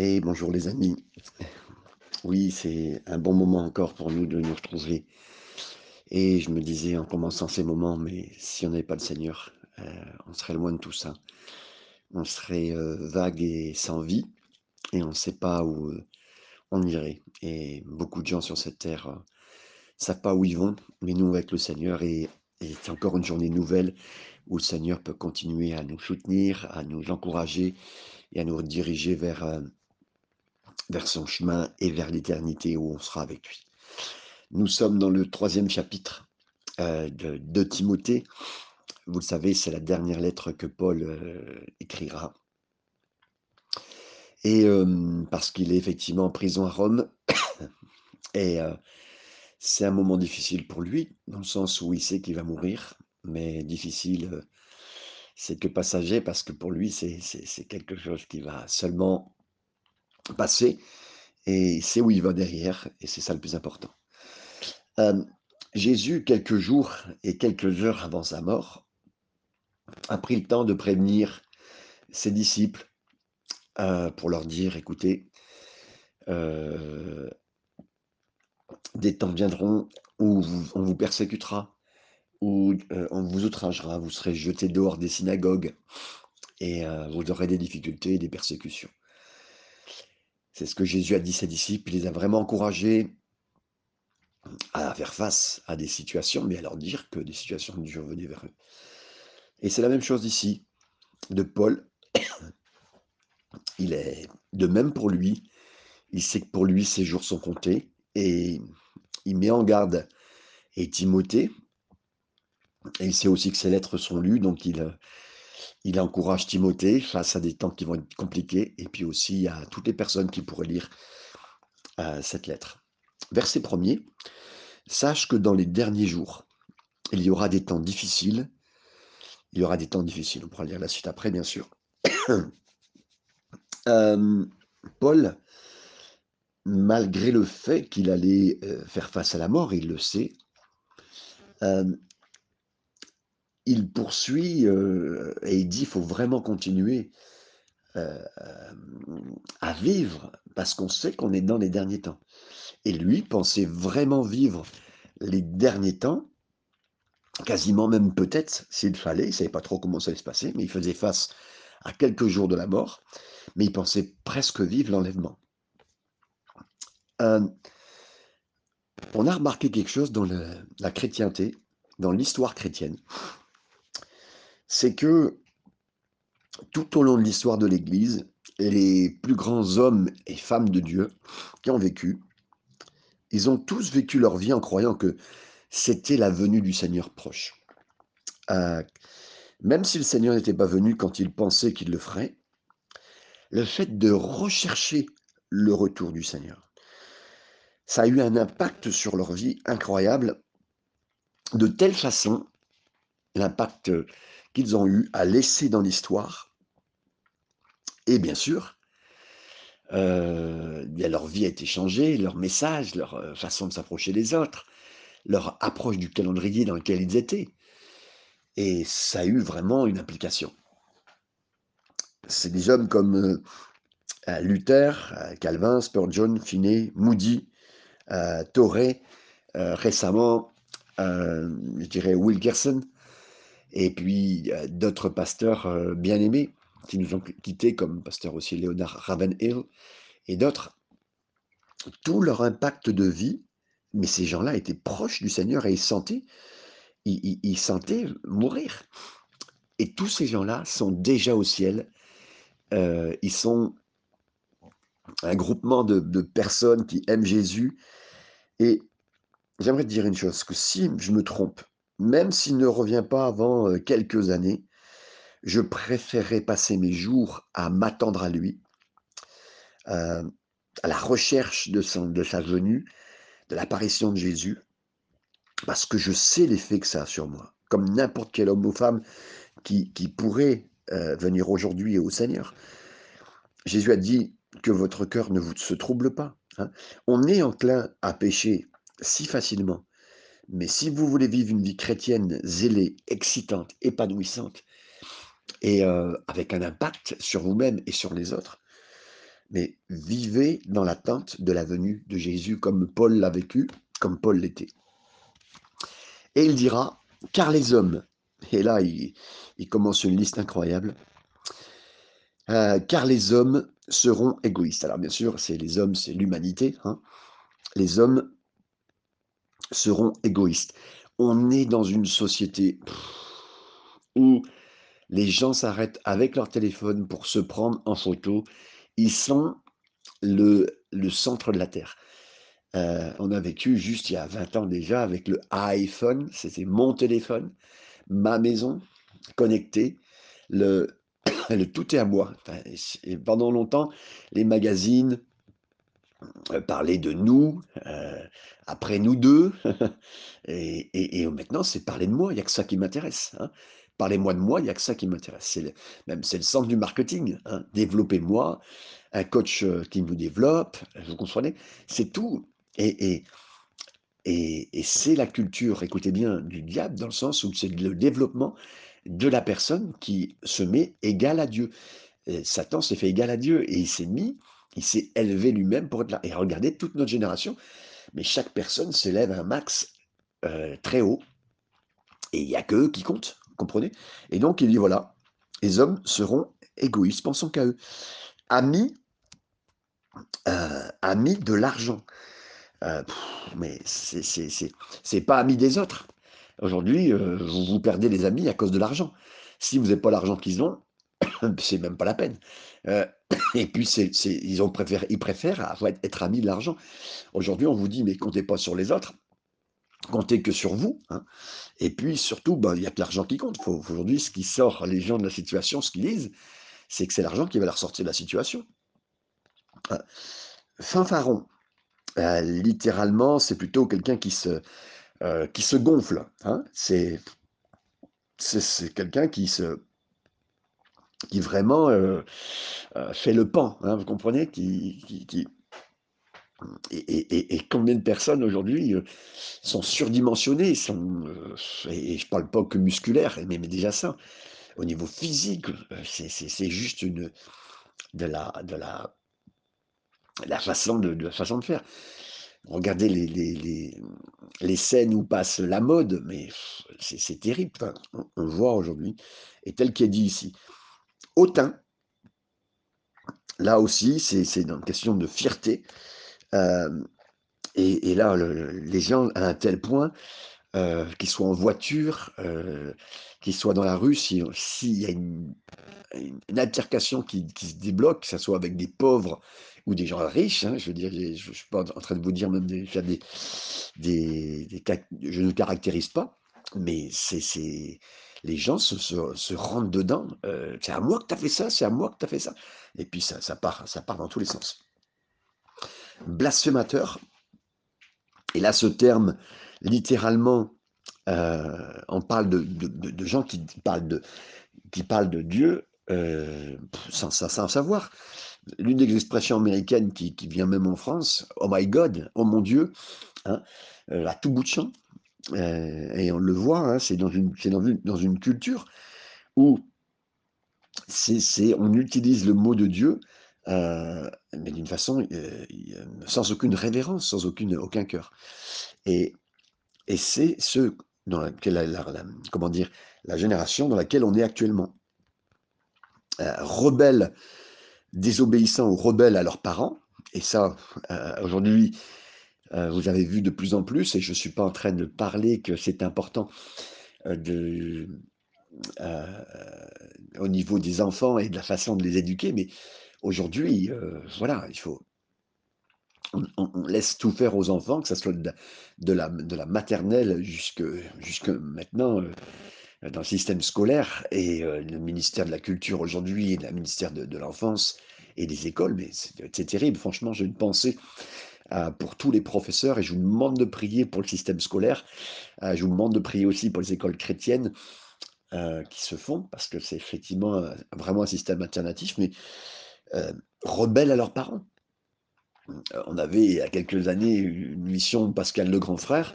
Et bonjour les amis. Oui, c'est un bon moment encore pour nous de nous retrouver. Et je me disais en commençant ces moments, mais si on n'avait pas le Seigneur, euh, on serait loin de tout ça. On serait euh, vague et sans vie, et on ne sait pas où euh, on irait. Et beaucoup de gens sur cette terre ne savent pas où ils vont, mais nous avec le Seigneur, et, et c'est encore une journée nouvelle où le Seigneur peut continuer à nous soutenir, à nous encourager et à nous diriger vers vers son chemin et vers l'éternité où on sera avec lui. Nous sommes dans le troisième chapitre euh, de, Timothée. Vous le savez, c'est la dernière lettre que Paul euh, écrira. Et euh, parce qu'il est effectivement en prison à Rome, et c'est un moment difficile pour lui, dans le sens où il sait qu'il va mourir, mais difficile, c'est que passager, parce que pour lui, c'est quelque chose qui va seulement passer et c'est où il va derrière, et c'est ça le plus important. Jésus, quelques jours et quelques heures avant sa mort, a pris le temps de prévenir ses disciples pour leur dire, écoutez, des temps viendront où on vous persécutera, où on vous outragera, vous serez jeté dehors des synagogues et vous aurez des difficultés, des persécutions. C'est ce que Jésus a dit à ses disciples. Il les a vraiment encouragés à faire face à des situations, mais à leur dire que des situations dures venaient vers eux. Et c'est la même chose ici, de Paul. Il est de même pour lui. Il sait que pour lui, ses jours sont comptés. Et il met en garde et Timothée. Et il sait aussi que ses lettres sont lues, donc il, il encourage Timothée face à des temps qui vont être compliqués, et puis aussi à toutes les personnes qui pourraient lire euh, cette lettre. Verset premier, sache que dans les derniers jours, il y aura des temps difficiles. Il y aura des temps difficiles, on pourra lire la suite après, bien sûr. Euh, Paul, malgré le fait qu'il allait euh, faire face à la mort, il le sait, il poursuit et il dit il faut vraiment continuer à vivre parce qu'on sait qu'on est dans les derniers temps. Et lui pensait vraiment vivre les derniers temps, quasiment même peut-être s'il fallait, il ne savait pas trop comment ça allait se passer, mais il faisait face à quelques jours de la mort, mais il pensait presque vivre l'enlèvement. on a remarqué quelque chose dans la chrétienté, dans l'histoire chrétienne c'est que tout au long de l'histoire de l'Église, les plus grands hommes et femmes de Dieu qui ont vécu, ils ont tous vécu leur vie en croyant que c'était la venue du Seigneur proche. Euh, même si le Seigneur n'était pas venu quand ils pensaient qu'il le ferait, le fait de rechercher le retour du Seigneur, ça a eu un impact sur leur vie incroyable, de telle façon, l'impact qu'ils ont eu à laisser dans l'histoire. Et bien sûr, euh, leur vie a été changée, leur message, leur euh, façon de s'approcher des autres, leur approche du calendrier dans lequel ils étaient. Et ça a eu vraiment une implication. C'est des hommes comme euh, Luther, Calvin, Spurgeon, Finney, Moody, Torrey, récemment, je dirais Wilkerson, et puis d'autres pasteurs bien aimés qui nous ont quittés, comme pasteur aussi Léonard Ravenhill et d'autres. Tout leur impact de vie, mais ces gens-là étaient proches du Seigneur et ils sentaient, ils, sentaient mourir. Et tous ces gens-là sont déjà au ciel. ils sont un groupement de, de, personnes qui aiment Jésus. Et j'aimerais te dire une chose, que si je me trompe, même s'il ne revient pas avant quelques années, je préférerais passer mes jours à m'attendre à lui, à la recherche de, sa venue, de l'apparition de Jésus, parce que je sais l'effet que ça a sur moi, comme n'importe quel homme ou femme qui, pourrait venir aujourd'hui au Seigneur. Jésus a dit que votre cœur ne vous se trouble pas. Hein. On est enclin à pécher si facilement mais si vous voulez vivre une vie chrétienne zélée, excitante, épanouissante, et avec un impact sur vous-même et sur les autres, mais vivez dans l'attente de la venue de Jésus comme Paul l'a vécu, comme Paul l'était. Et il dira, car les hommes, et là il, commence une liste incroyable, euh, car les hommes seront égoïstes. Alors bien sûr, c'est les hommes, c'est l'humanité. Hein. Les hommes seront égoïstes. On est dans une société où les gens s'arrêtent avec leur téléphone pour se prendre en photo. Ils sont le, le centre de la Terre. Euh, on a vécu juste il y a 20 ans déjà avec le iPhone, c'était mon téléphone, ma maison connectée, le, le tout est à moi. et pendant longtemps, les magazines euh, parlaient de nous, euh, après nous deux, et, maintenant c'est parler de moi, il n'y a que ça qui m'intéresse. Hein. Parlez-moi de moi, il n'y a que ça qui m'intéresse. C'est même c'est le centre du marketing. Hein. Développez-moi, un coach qui nous développe, vous comprenez C'est tout. Et, et, c'est la culture, écoutez bien, du diable, dans le sens où c'est le développement de la personne qui se met égal à Dieu. Satan s'est fait égal à Dieu et il s'est mis, il s'est élevé lui-même pour être là. Et regardez toute notre génération, mais chaque personne s'élève un max euh, très haut et il n'y a que eux qui comptent, comprenez? Et donc il dit voilà, les hommes seront égoïstes, pensons qu'à eux. Amis, euh, amis de l'argent. Euh, mais c'est pas ami des autres. Aujourd'hui, euh, vous, vous perdez les amis à cause de l'argent. Si vous n'avez pas l'argent qu'ils ont, c'est même pas la peine. Euh, et puis, ils, préfèrent être, amis de l'argent. Aujourd'hui, on vous dit, mais comptez pas sur les autres, comptez que sur vous. Hein. Et puis, surtout, ben, il n'y a que l'argent qui compte. Aujourd'hui, ce qui sort les gens de la situation, ce qu'ils disent, c'est que c'est l'argent qui va leur sortir de la situation. Fanfaron, euh, littéralement, c'est plutôt quelqu'un qui se, euh, gonfle. Hein. C'est, quelqu'un qui se qui vraiment euh, fait le pan, hein, vous comprenez qui, Et, combien de personnes aujourd'hui sont surdimensionnées sont, Et je ne parle pas que musculaire, mais, déjà ça. Au niveau physique, c'est juste de la, façon de, faire. Regardez les, les, les, scènes où passe la mode, mais c'est terrible. on, voit aujourd'hui, et tel qu'est dit ici. Autant, là aussi, c'est une question de fierté. Euh, et, là, les gens, à un tel point, euh, qu'ils soient en voiture, euh, qu'ils soient dans la rue, s'il y a une, une altercation qui, se débloque, que ce soit avec des pauvres ou des gens riches, hein, je veux dire, je ne suis pas en train de vous dire même des, des, des, je ne caractérise pas, mais c'est les gens se, se, rendent dedans. Euh, c'est à moi que tu as fait ça, c'est à moi que tu as fait ça. Et puis ça, part, ça part dans tous les sens. Blasphémateur, et là ce terme, littéralement, euh, on parle de, gens qui parlent de, Dieu euh, sans, savoir l'une des expressions américaines qui, vient même en France, oh my God, oh mon Dieu, hein, à tout bout de champ. Euh, et on le voit, hein, c'est dans une, dans, une, dans une culture où c'est, on utilise le mot de Dieu, euh, mais d'une façon sans aucune révérence, sans aucune, aucun cœur. Et, et c'est ce dans la, comment dire, la génération dans laquelle on est actuellement. rebelle désobéissants ou rebelles à leurs parents. Et ça, euh, aujourd'hui, euh, vous avez vu de plus en plus, et je ne suis pas en train de parler que c'est important euh, de, au niveau des enfants et de la façon de les éduquer, mais aujourd'hui, voilà, il faut. On, laisse tout faire aux enfants, que ce soit de, la, de maternelle jusque, maintenant euh, dans le système scolaire et euh, le ministère de la Culture aujourd'hui le ministère de, l'Enfance et des écoles, mais c'est terrible. Franchement, j'ai une pensée euh, pour tous les professeurs et je vous demande de prier pour le système scolaire. je vous demande de prier aussi pour les écoles chrétiennes qui se font parce que c'est effectivement vraiment un système alternatif, mais rebelles à leurs parents. On avait il y a quelques années une mission de Pascal le grand frère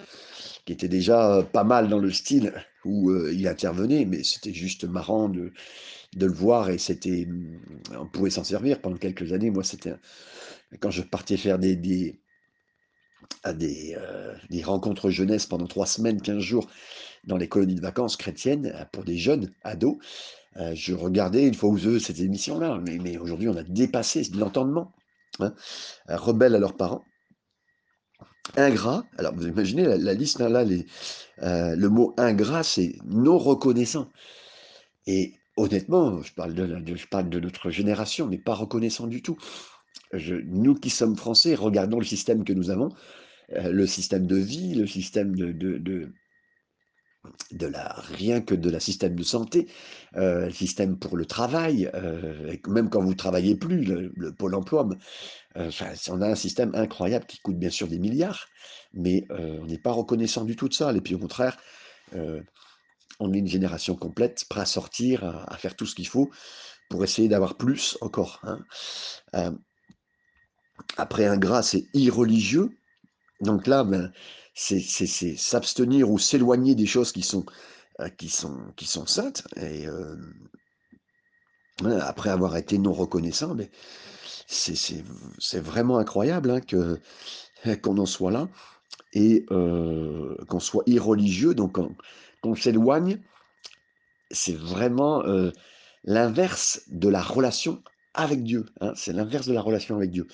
qui était déjà pas mal dans le style où il intervenait, mais c'était juste marrant de, de le voir et c'était, mmh, on pouvait s'en servir pendant quelques années. Moi, c'était quand je partais faire des à des, euh, des rencontres jeunesse pendant trois semaines, 15 jours dans les colonies de vacances chrétiennes euh, pour des jeunes ados. Euh, je regardais une fois ou deux ces émissions-là, mais, mais aujourd'hui on a dépassé l'entendement. Hein. rebelles à leurs parents, ingrat. Alors vous imaginez la, liste hein, là, les, le mot ingrat c'est non reconnaissant. Et honnêtement, je parle de, je parle de notre génération, mais pas reconnaissant du tout. Nous qui sommes français, regardons le système que nous avons, le système de vie, le système de, de, de, la, rien que de la système de santé, euh, le système pour le travail, euh, même quand vous travaillez plus, le, pôle emploi, on a un système incroyable qui coûte bien sûr des milliards, mais on n'est pas reconnaissant du tout de ça. Et puis au contraire, on est une génération complète, prête à sortir, à, faire tout ce qu'il faut pour essayer d'avoir plus encore. Hein. après, un gras, c'est irreligieux. Donc là, ben, c'est s'abstenir ou s'éloigner des choses qui sont, euh, qui sont, qui sont saintes. Et euh, après avoir été non reconnaissant, mais c'est vraiment incroyable hein, qu'on en soit là et euh, qu'on soit irreligieux, donc qu'on s'éloigne. C'est vraiment l'inverse de la relation avec Dieu. Hein, c'est l'inverse de la relation avec Dieu.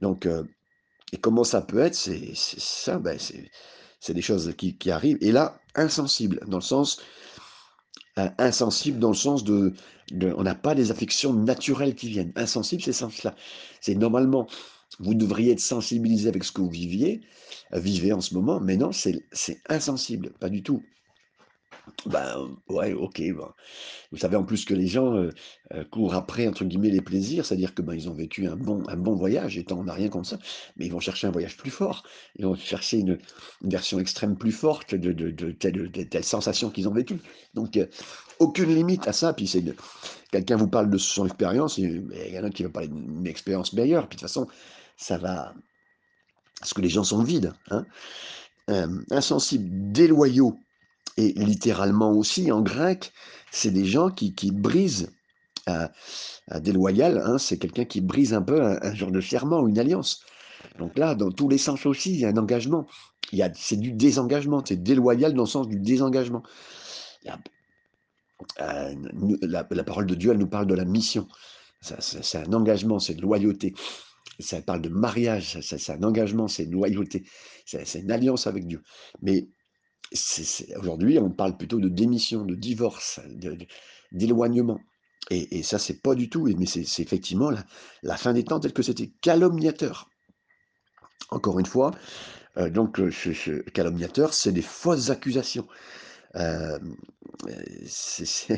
Donc, et comment ça peut être C'est ça, ben c'est des choses qui, arrivent. Et là, insensible, dans le sens, euh, dans le sens de, on n'a pas des affections naturelles qui viennent. Insensible, c'est sens-là. C'est normalement, vous devriez être sensibilisé avec ce que vous viviez, euh, vivez en ce moment, mais non, c'est insensible, pas du tout. Ben ouais, ok. Ben. Vous savez en plus que les gens courent après entre guillemets les plaisirs, c'est-à-dire que ben, ils ont vécu un bon, un bon voyage, et on n'a rien contre ça, mais ils vont chercher un voyage plus fort, ils vont chercher une, version extrême plus forte de, de, de, telle, sensation qu'ils ont vécu. Donc aucune limite à ça. Puis c'est quelqu'un vous parle de son expérience, il y en a qui va parler d'une expérience meilleure. Puis de toute façon, ça va parce que les gens sont vides, hein. insensibles, déloyaux et littéralement aussi en grec, c'est des gens qui, qui brisent, euh, déloyal, hein, c'est quelqu'un qui brise un peu un, genre de serment, une alliance. Donc là, dans tous les sens aussi, il y a un engagement. C'est du désengagement, c'est déloyal dans le sens du désengagement. Euh, la, parole de Dieu, elle nous parle de la mission. c'est un engagement, c'est une loyauté. Ça parle de mariage, c'est un engagement, c'est une loyauté. C'est une alliance avec Dieu. Mais Aujourd'hui, on parle plutôt de démission, de divorce, d'éloignement. Et, ça, c'est pas du tout, mais c'est effectivement la, fin des temps telle que c'était calomniateur. Encore une fois, euh, donc euh, calomniateur, c'est des fausses accusations. Euh,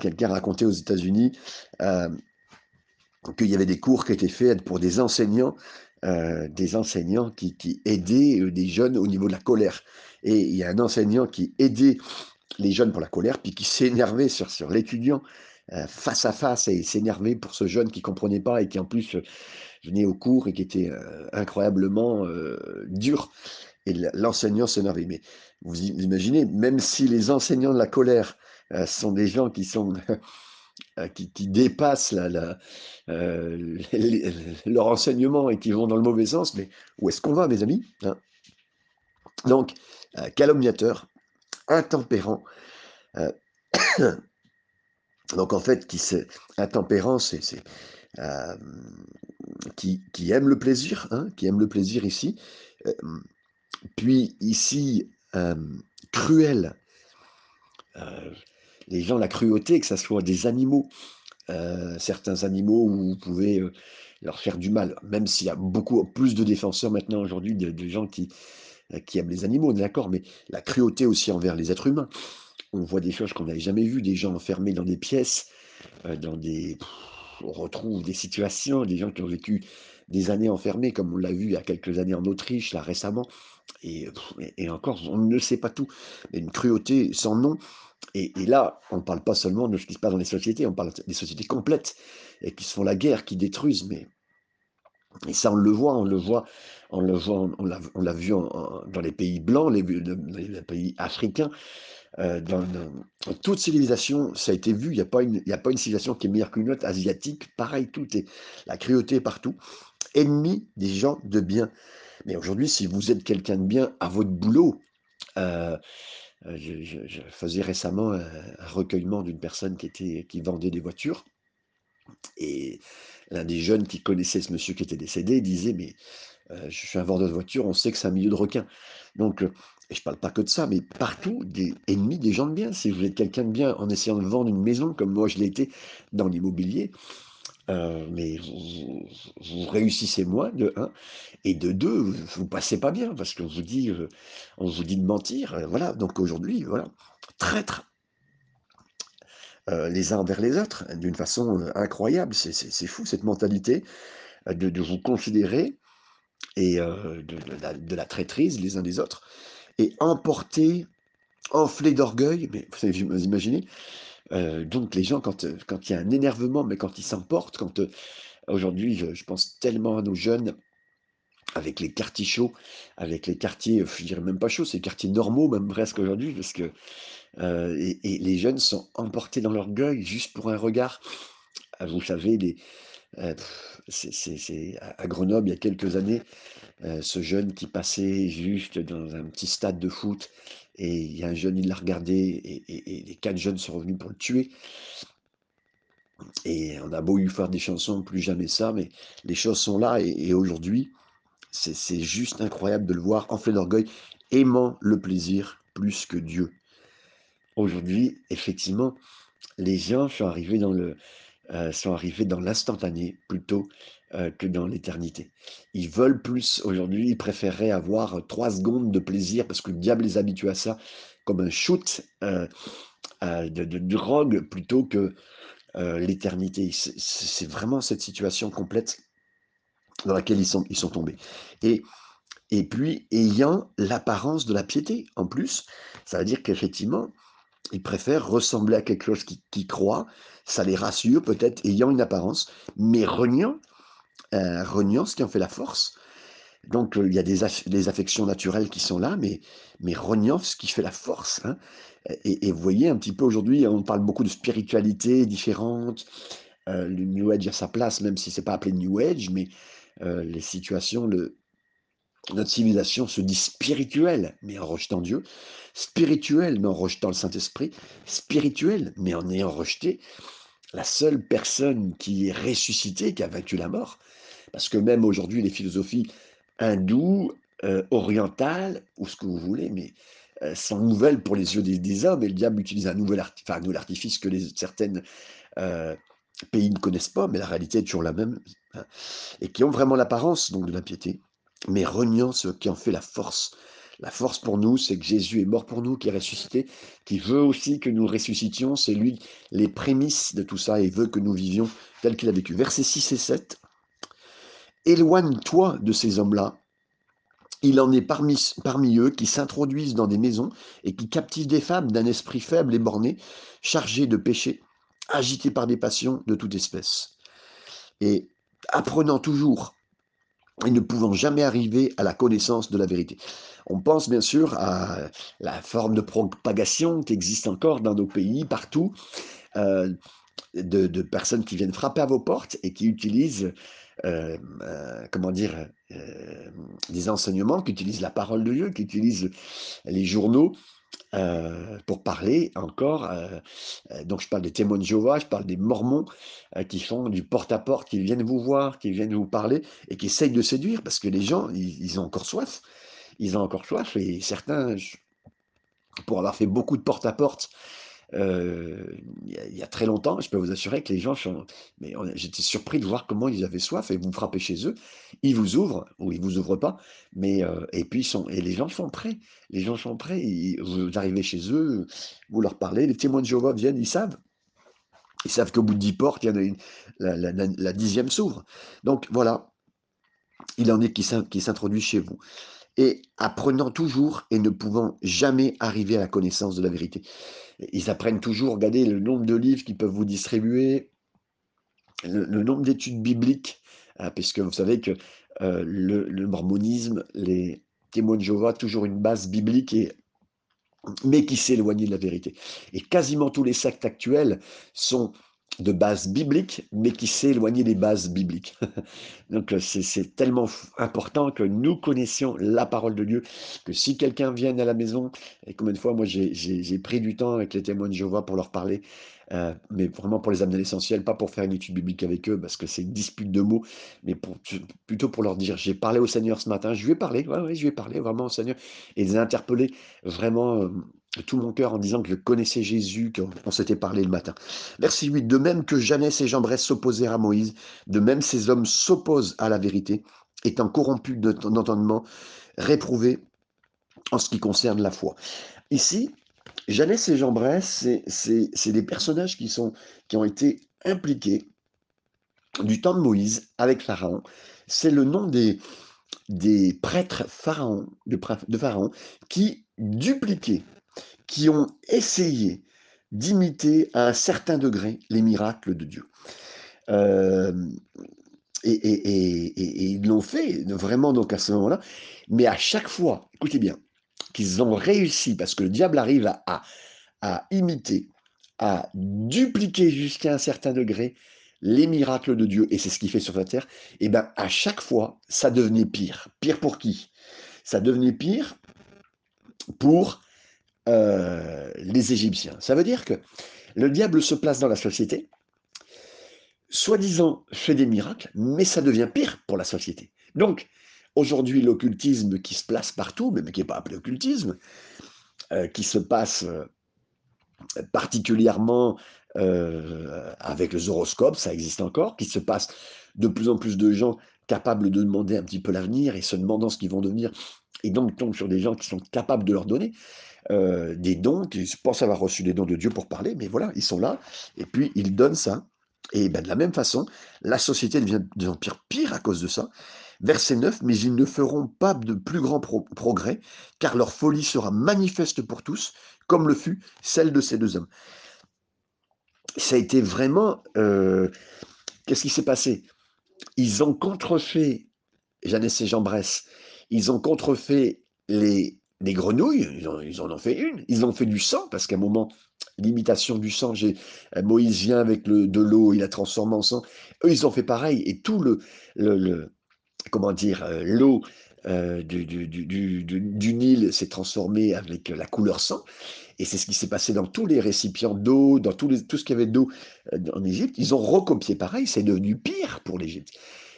quelqu'un racontait aux États-Unis qu'il y avait des cours qui étaient faits pour des enseignants, des enseignants qui, qui aidaient des jeunes au niveau de la colère. Et il y a un enseignant qui aidait les jeunes pour la colère, puis qui s'énervait sur, sur l'étudiant euh, face à face et s'énervait pour ce jeune qui comprenait pas et qui en plus euh, venait au cours et qui était euh, incroyablement dur. Et l'enseignant s'énervait. Mais vous imaginez, même si les enseignants de la colère sont des gens qui sont qui, qui, dépassent la, la, leur enseignement et qui vont dans le mauvais sens, mais où est-ce qu'on va, mes amis hein? Donc, euh, calomniateur, intempérant. Euh, donc en fait, qui c'est intempérant, c'est euh, qui, qui, aime le plaisir, hein, qui aime le plaisir ici. puis ici, cruel. Les gens, la cruauté, que ce soit des animaux, certains animaux où vous pouvez leur faire du mal, même s'il y a beaucoup plus de défenseurs maintenant aujourd'hui, de, gens qui, euh, qui aiment les animaux, d'accord, mais la cruauté aussi envers les êtres humains. On voit des choses qu'on n'avait jamais vues, des gens enfermés dans des pièces, euh, dans des... On retrouve des situations, des gens qui ont vécu des années enfermés, comme on l'a vu il y a quelques années en Autriche, là récemment, et, et encore, on ne sait pas tout, mais une cruauté sans nom. Et, là, on ne parle pas seulement de ce qui se passe dans les sociétés, on parle des sociétés complètes, et qui se font la guerre, qui détruisent, mais et ça, on le voit, on le voit, on le voit, on l'a vu dans les pays blancs, les, les pays africains. euh, dans, dans- toute civilisation, ça a été vu, il n'y a, pas une- civilisation qui est meilleure qu'une autre, asiatique, pareil, tout est, la cruauté est partout, ennemi des gens de bien. Mais aujourd'hui, si vous êtes quelqu'un de bien à votre boulot, euh, je, je- faisais récemment un, recueillement d'une personne qui, était, qui vendait des voitures, et l'un des jeunes qui connaissait ce monsieur qui était décédé disait, mais euh, je suis un vendeur de voitures, on sait que c'est un milieu de requins. Donc, euh, je parle pas que de ça, mais partout, des ennemis des gens de bien. Si vous êtes quelqu'un de bien en essayant de vendre une maison, comme moi je l'ai été dans l'immobilier, euh, mais vous, réussissez moins, de un, et de deux, vous, vous passez pas bien, parce qu'on vous dit, euh, on vous dit de mentir. euh, voilà, donc aujourd'hui, voilà, traître les uns envers les autres, d'une façon incroyable. C'est fou, cette mentalité de, vous considérer et de, la, de traîtrise les uns des autres, et emporter, enflé d'orgueil, mais vous savez, vous imaginez, euh, donc les gens, quand euh, quand il y a un énervement, mais quand ils s'emportent, quand euh, aujourd'hui, je, pense tellement à nos jeunes, avec les quartiers chauds, avec les quartiers, je dirais même pas chauds, c'est les quartiers normaux, même presque aujourd'hui, parce que les jeunes sont emportés dans l'orgueil juste pour un regard. Ah, Vous savez, à Grenoble, il y a quelques années, ce jeune qui passait juste dans un petit stade de foot, et il y a un jeune, il l'a regardé, et, les quatre jeunes sont revenus pour le tuer. Et on a beau lui faire des chansons, plus jamais ça, mais les choses sont là, et, aujourd'hui, c'est c'est juste incroyable de le voir enflé d'orgueil, aimant le plaisir plus que Dieu. Aujourd'hui, effectivement, les gens sont arrivés dans le, euh, sont arrivés dans l'instantané plutôt euh, que dans l'éternité. Ils veulent plus aujourd'hui, ils préféreraient avoir trois secondes de plaisir parce que le diable les habitue à ça, comme un shoot euh, euh, de, drogue plutôt que l'éternité. C'est vraiment cette situation complète dans laquelle ils sont, ils sont tombés. Et, et puis, ayant l'apparence de la piété en plus, ça veut dire qu'effectivement, ils préfèrent ressembler à quelque chose qui croit, ça les rassure peut-être, ayant une apparence, mais reniant, euh, qui en fait la force. Donc il y a des, aff- des affections naturelles qui sont là, mais, mais reniant ce qui fait la force. hein. Et, vous voyez un petit peu aujourd'hui, on parle beaucoup de spiritualité différente, euh, le New Age a sa place, même si c'est pas appelé New Age, mais euh, les situations, notre civilisation se dit spirituelle, mais en rejetant Dieu, spirituelle, mais en rejetant le Saint-Esprit, spirituelle, mais en ayant rejeté la seule personne qui est ressuscitée, qui a vaincu la mort. Parce que même aujourd'hui, les philosophies hindoues, euh, orientales, ou ce que vous voulez, mais euh, sont nouvelles pour les yeux des, hommes, et le diable utilise un nouvel, arti- enfin, nouvel artifice que les, certaines euh, pays ne connaissent pas, mais la réalité est toujours la même, hein, et qui ont vraiment l'apparence donc de la piété, mais reniant ce qui en fait la force. La force pour nous, c'est que Jésus est mort pour nous, qui est ressuscité, qui veut aussi que nous ressuscitions. C'est lui les prémices de tout ça et veut que nous vivions tel qu'il a vécu. Versets 6 et 7. Éloigne-toi de ces hommes-là. Il en est parmi, eux qui s'introduisent dans des maisons et qui captivent des femmes d'un esprit faible et borné, chargées de péché, agitées par des passions de toute espèce. Et apprenant toujours et ne pouvant jamais arriver à la connaissance de la vérité. On pense bien sûr à la forme de propagation qui existe encore dans nos pays, partout, euh, de personnes qui viennent frapper à vos portes et qui utilisent, euh, euh, comment dire, euh, des enseignements, qui utilisent la parole de Dieu, qui utilisent les journaux pour parler encore. donc je parle des témoins de Jéhovah, je parle des Mormons qui font du porte-à-porte, qui viennent vous voir, qui viennent vous parler et qui essayent de séduire parce que les gens, ils, ont encore soif. Ils ont encore soif et certains, pour avoir fait beaucoup de porte-à-porte euh, il y, il y a très longtemps, je peux vous assurer que les gens sont. Mais j'étais surpris de voir comment ils avaient soif et vous frappez chez eux, ils vous ouvrent ou ils vous ouvrent pas, mais et puis ils sont et les gens sont prêts, les gens sont prêts. vous arrivez chez eux, vous leur parlez, les témoins de Jéhovah viennent, ils savent, ils savent qu'au bout de dix portes, il y en a une, la, la- dixième s'ouvre. Donc voilà, il en est qui s'introduit chez vous et apprenant toujours et ne pouvant jamais arriver à la connaissance de la vérité. Ils apprennent toujours, regardez le nombre de livres qu'ils peuvent vous distribuer, le, nombre d'études bibliques, hein, puisque vous savez que euh, le, mormonisme, les témoins de Jéhovah, toujours une base biblique mais qui s'éloignait de la vérité. Et quasiment tous les sectes actuels sont de base biblique, mais qui s'est éloigné des bases bibliques. Donc euh, c'est tellement important que nous connaissions la parole de Dieu, que si quelqu'un vient à la maison, et combien de fois moi j'ai pris du temps avec les témoins de Jéhovah pour leur parler, euh, mais vraiment pour les amener à l'essentiel, pas pour faire une étude biblique avec eux, parce que c'est une dispute de mots, mais plutôt pour leur dire, j'ai parlé au Seigneur ce matin, je lui ai parlé, ouais, ouais, je lui ai parlé vraiment au Seigneur, et les interpeller vraiment euh, tout mon cœur en disant que je connaissais Jésus, qu'on s'était parlé le matin. Verset 8, de même que Jeannès et Jambres s'opposèrent à Moïse, de même ces hommes s'opposent à la vérité, étant corrompus d'entendement, réprouvés en ce qui concerne la foi. Ici, Jeannès et Jambres, c'est des personnages qui, ont été impliqués du temps de Moïse avec Pharaon. C'est le nom des, prêtres pharaons, de, de Pharaon qui dupliquaient qui ont essayé d'imiter à un certain degré les miracles de Dieu. Euh, et, ils l'ont fait vraiment donc à ce moment-là, mais à chaque fois, écoutez bien, qu'ils ont réussi, parce que le diable arrive à, à, imiter, à dupliquer jusqu'à un certain degré les miracles de Dieu, et c'est ce qu'il fait sur la terre, et bien à chaque fois, ça devenait pire. Pire pour qui? Ça devenait pire pour euh, les Égyptiens. Ça veut dire que le diable se place dans la société, soi-disant fait des miracles, mais ça devient pire pour la société. Donc, aujourd'hui, l'occultisme qui se place partout, mais qui n'est pas appelé occultisme, euh, qui se passe euh, particulièrement avec les horoscopes, ça existe encore, qui se passe de plus en plus de gens capables de demander un petit peu l'avenir et se demandant ce qu'ils vont devenir, et donc tombent sur des gens qui sont capables de leur donner. Euh, des dons, qui pensent avoir reçu des dons de Dieu pour parler, mais voilà, ils sont là, et puis ils donnent ça. Et ben, de la même façon, la société devient de pire, pire à cause de ça. Verset 9, mais ils ne feront pas de plus grands progrès, car leur folie sera manifeste pour tous, comme le fut celle de ces deux hommes. Ça a été vraiment... Euh, qu'est-ce qui s'est passé? Ils ont contrefait, Jeannès et Jean Bresse, ils ont contrefait les, grenouilles, ils en, ont fait une. Ils ont fait du sang, parce qu'à un moment, l'imitation du sang, euh, Moïse vient avec de l'eau, il la transforme en sang. Eux, ils ont fait pareil. Et tout le, le, comment dire, euh, l'eau euh, du, Nil s'est transformée avec la couleur sang. Et c'est ce qui s'est passé dans tous les récipients d'eau, dans tout, ce qu'il y avait d'eau en Égypte. Ils ont recopié pareil. C'est devenu pire pour l'Égypte.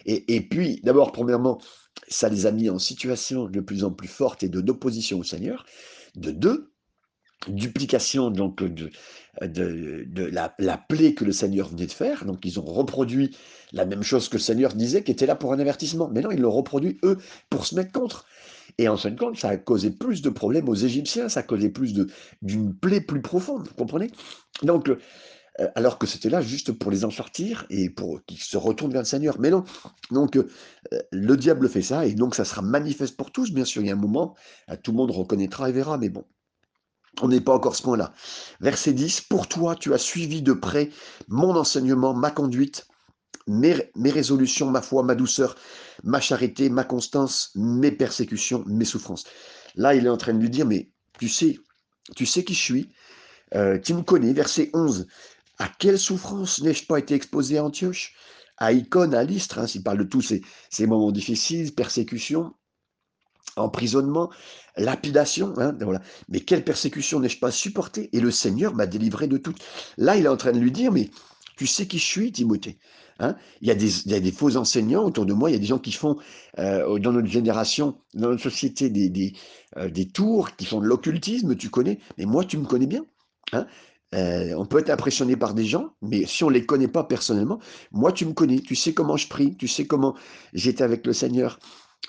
Et, et puis, d'abord, premièrement, ça les a mis en situation de plus en plus forte et de d'opposition au Seigneur. De deux, duplication donc de, de, la, la, plaie que le Seigneur venait de faire. Donc ils ont reproduit la même chose que le Seigneur disait, qui était là pour un avertissement. Mais non, ils l'ont reproduit, eux, pour se mettre contre. Et en fin de compte, ça a causé plus de problèmes aux Égyptiens, ça a causé plus d'une plaie plus profonde, vous comprenez? Donc euh, alors que c'était là juste pour les en sortir et pour qu'ils se retournent vers le Seigneur. Mais non, donc euh, le diable fait ça et donc ça sera manifeste pour tous. Bien sûr, il y a un moment, euh, tout le monde reconnaîtra et verra, mais bon. On n'est pas encore ce point-là. Verset 10, Pour toi, tu as suivi de près mon enseignement, ma conduite, mes, résolutions, ma foi, ma douceur, ma charité, ma constance, mes persécutions, mes souffrances. Là, il est en train de lui dire, mais tu sais, tu sais qui je suis, tu me connais, verset 11, à quelle souffrance n'ai-je pas été exposé à Antioche À Icône, à Lystre, hein, s'il parle de tous ces, moments difficiles, persécution, emprisonnement, lapidation. Hein. Mais quelle persécution n'ai-je pas supporté Et le Seigneur m'a délivré de toutes. Là, il est en train de lui dire, mais tu sais qui je suis, Timothée Hein? Il, y a des, faux enseignants autour de moi, il y a des gens qui font euh, dans notre génération, dans notre société, euh, des tours, qui font de l'occultisme, tu connais, mais moi tu me connais bien. Hein? Euh, on peut être impressionné par des gens, mais si on ne les connaît pas personnellement, moi tu me connais, tu sais comment je prie, tu sais comment j'étais avec le Seigneur,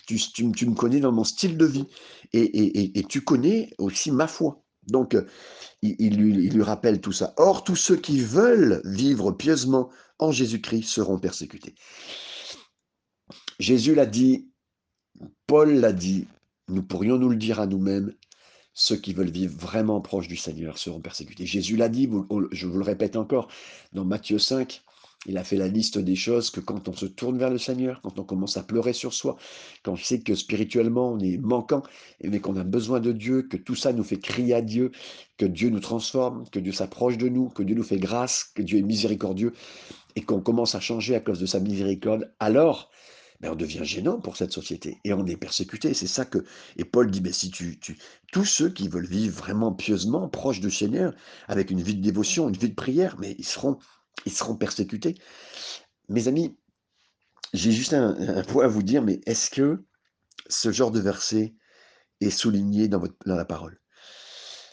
tu, me connais dans mon style de vie, et, tu connais aussi ma foi. Donc, euh, il, lui, rappelle tout ça. Or, tous ceux qui veulent vivre pieusement en Jésus-Christ seront persécutés. Jésus l'a dit, Paul l'a dit, nous pourrions nous le dire à nous-mêmes, ceux qui veulent vivre vraiment proche du Seigneur seront persécutés. Jésus l'a dit, je vous le répète encore, dans Matthieu 5, Il a fait la liste des choses que quand on se tourne vers le Seigneur, quand on commence à pleurer sur soi, quand on sait que spirituellement on est manquant, mais qu'on a besoin de Dieu, que tout ça nous fait crier à Dieu, que Dieu nous transforme, que Dieu s'approche de nous, que Dieu nous fait grâce, que Dieu est miséricordieux, et qu'on commence à changer à cause de sa miséricorde, alors ben, on devient gênant pour cette société et on est persécuté. C'est ça que. Et Paul dit mais si tu, tu. Tous ceux qui veulent vivre vraiment pieusement, proches du Seigneur, avec une vie de dévotion, une vie de prière, mais ils seront, ils seront persécutés. Mes amis, j'ai juste un, point à vous dire, mais est-ce que ce genre de verset est souligné dans, votre, dans la parole?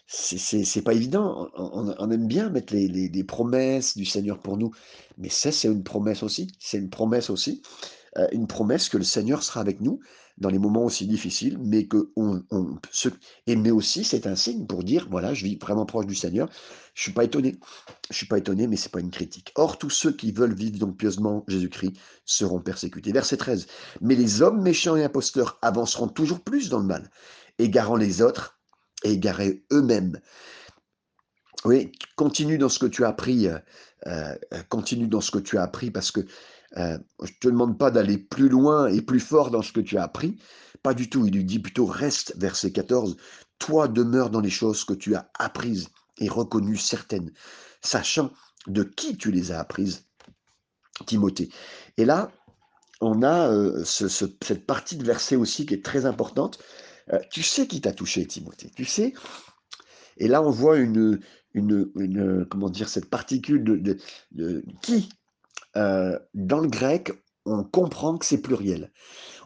C'est pas évident. On, aime bien mettre les, les, promesses du Seigneur pour nous, mais ça, c'est une promesse aussi. C'est une promesse aussi euh, une promesse que le Seigneur sera avec nous dans les moments aussi difficiles, mais que on, se, et mais aussi c'est un signe pour dire voilà, je vis vraiment proche du Seigneur. Je suis pas étonné, je suis pas étonné, mais c'est pas une critique. Or tous ceux qui veulent vivre donc pieusement Jésus-Christ seront persécutés. Verset 13. Mais les hommes méchants et imposteurs avanceront toujours plus dans le mal, égarant les autres et égarés eux-mêmes. Oui, continue dans ce que tu as appris, euh, euh, continue dans ce que tu as appris parce que euh, je ne te demande pas d'aller plus loin et plus fort dans ce que tu as appris. Pas du tout. Il lui dit plutôt reste, verset 14. Toi demeure dans les choses que tu as apprises et reconnues certaines, sachant de qui tu les as apprises, Timothée. Et là, on a euh, cette partie de verset aussi qui est très importante. Euh, tu sais qui t'a touché, Timothée. Tu sais. Et là, on voit une, comment dire, cette particule de qui euh, dans le grec, on comprend que c'est pluriel.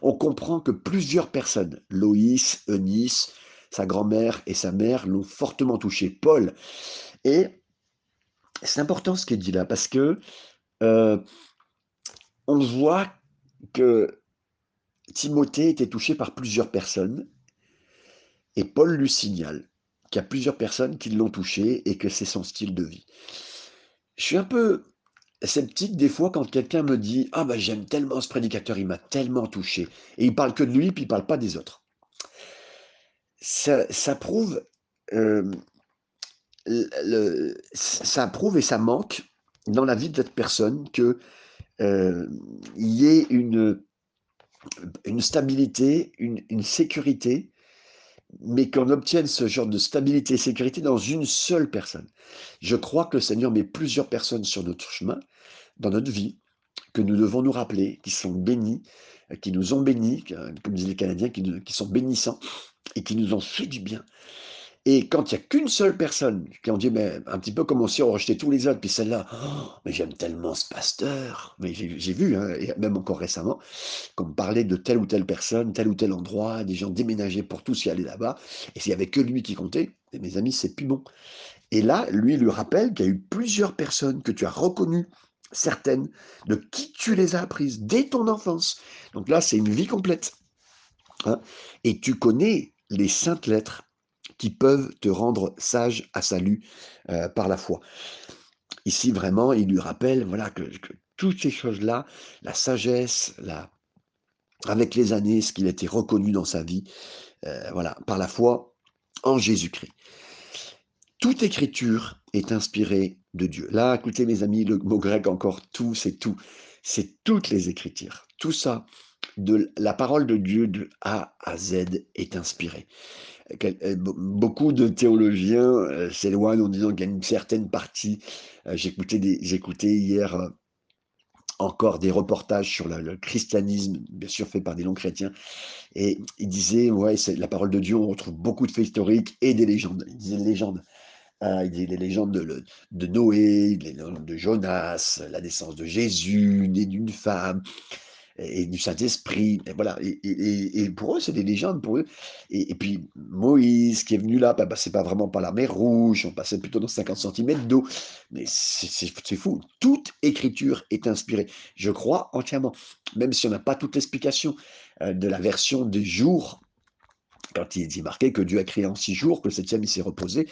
On comprend que plusieurs personnes, Loïs, Eunice, sa grand-mère et sa mère l'ont fortement touché, Paul. Et c'est important ce qui est dit là, parce que euh, on voit que Timothée était touché par plusieurs personnes, et Paul lui signale qu'il y a plusieurs personnes qui l'ont touché et que c'est son style de vie. Je suis un peu sceptique des fois quand quelqu'un me dit Ah ben j'aime tellement ce prédicateur, il m'a tellement touché. Et il parle que de lui, puis il parle pas des autres. Ça, prouve. Euh, ça prouve et ça manque dans la vie de cette personne que euh, y ait une, une stabilité, une, une sécurité mais qu'on obtienne ce genre de stabilité et sécurité dans une seule personne. Je crois que le Seigneur met plusieurs personnes sur notre chemin, dans notre vie, que nous devons nous rappeler, qui sont bénis, qui nous ont bénis, comme disent les Canadiens, qui, qui sont bénissants et qui nous ont fait du bien. Et quand il n'y a qu'une seule personne qui en dit, mais un petit peu comme on rejetait tous les autres, puis celle-là, oh, mais j'aime tellement ce pasteur. Mais j'ai vu, hein, même encore récemment, qu'on parlait de telle ou telle personne, tel ou tel endroit, des gens déménageaient pour tous y aller là-bas, et s'il n'y avait que lui qui comptait, mes amis, c'est plus bon. Et là, lui lui rappelle qu'il y a eu plusieurs personnes que tu as reconnues, certaines, de qui tu les as apprises dès ton enfance. Donc là, c'est une vie complète. Hein. et tu connais les saintes lettres qui peuvent te rendre sage à salut euh, par la foi. Ici, vraiment, il lui rappelle voilà, que, toutes ces choses-là, la sagesse, avec les années, ce qu'il a été reconnu dans sa vie, euh, voilà, par la foi en Jésus-Christ. Toute écriture est inspirée de Dieu. Là, écoutez mes amis, le mot grec encore, tout, c'est tout. C'est toutes les écritures. Tout ça, de la parole de Dieu de A à Z est inspirée. Euh, beaucoup de théologiens euh, s'éloignent en disant qu'il y a une certaine partie. Euh, j'écoutais hier encore des reportages sur le, christianisme, bien sûr fait par des non-chrétiens, et ils disaient, ouais, la parole de Dieu, on retrouve beaucoup de faits historiques et des légendes. Légendes. il disait les légendes de, de Noé, les légendes de Jonas, la naissance de Jésus, né d'une femme, et du Saint-Esprit. Et voilà. Et, pour eux, c'est des légendes pour eux. Et, puis Moïse qui est venu là, bah, bah, c'est pas vraiment par la mer Rouge, on passait plutôt dans 50 cm d'eau. Mais c'est fou. Toute écriture est inspirée. Je crois entièrement. Même si on n'a pas toute l'explication euh, de la version des jours, quand il est marqué que Dieu a créé en six jours, que le septième il s'est reposé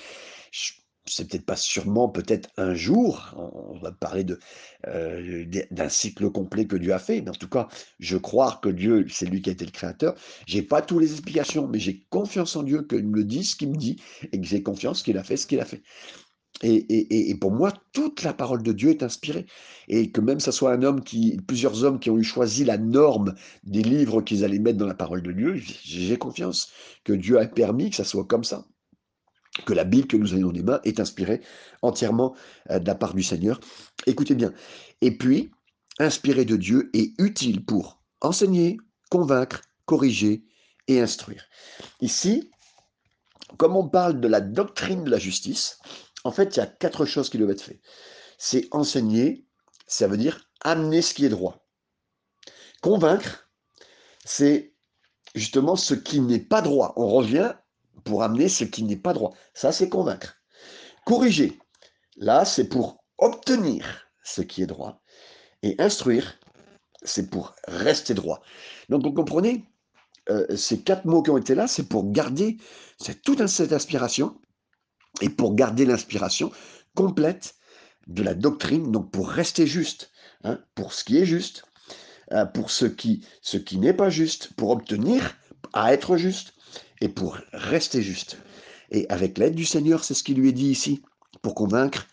c'est peut-être pas sûrement, peut-être un jour, on va parler euh, d'un cycle complet que Dieu a fait, mais en tout cas, je crois que Dieu, c'est lui qui a été le créateur. J'ai pas toutes les explications, mais j'ai confiance en Dieu qu'il me dise ce qu'il me dit, et que j'ai confiance qu'il a fait ce qu'il a fait. Et, pour moi, toute la parole de Dieu est inspirée. Et que même ça soit un homme qui, plusieurs hommes qui ont eu choisi la norme des livres qu'ils allaient mettre dans la parole de Dieu, j'ai confiance que Dieu a permis que ça soit comme ça. Que la Bible que nous avons dans les mains est inspirée entièrement euh, de la part du Seigneur. Écoutez bien. Et puis, inspiré de Dieu est utile pour enseigner, convaincre, corriger et instruire. Ici, comme on parle de la doctrine de la justice, en fait, il y a quatre choses qui doivent être faites. C'est enseigner, ça veut dire amener ce qui est droit. Convaincre, c'est justement ce qui n'est pas droit. On revient pour amener ce qui n'est pas droit. Ça, c'est convaincre. Corriger, là, c'est pour obtenir ce qui est droit. Et instruire, c'est pour rester droit. Donc, vous comprenez, euh, ces quatre mots qui ont été là, c'est pour garder c'est toute cette inspiration et pour garder l'inspiration complète de la doctrine, donc pour rester juste, hein, pour ce qui est juste, euh, pour ce qui n'est pas juste, pour obtenir à être juste et pour rester juste. Et avec l'aide du Seigneur, c'est ce qui lui est dit ici, pour convaincre,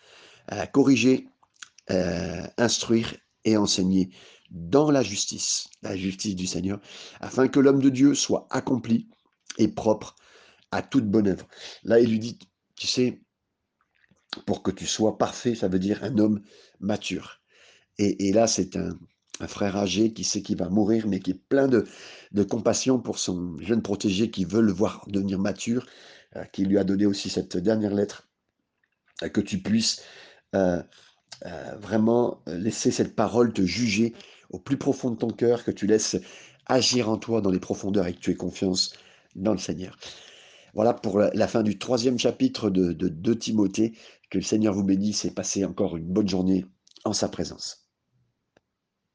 euh, corriger, euh, instruire et enseigner dans la justice, la justice du Seigneur, afin que l'homme de Dieu soit accompli et propre à toute bonne œuvre. Là, il lui dit, tu sais, pour que tu sois parfait, ça veut dire un homme mature. Et, là, c'est un, frère âgé qui sait qu'il va mourir, mais qui est plein de, compassion pour son jeune protégé qui veut le voir devenir mature, euh, qui lui a donné aussi cette dernière lettre, euh, que tu puisses euh, vraiment laisser cette parole te juger au plus profond de ton cœur, que tu laisses agir en toi dans les profondeurs et que tu aies confiance dans le Seigneur. Voilà pour la fin du troisième chapitre de, de, Timothée. Que le Seigneur vous bénisse et passez encore une bonne journée en sa présence.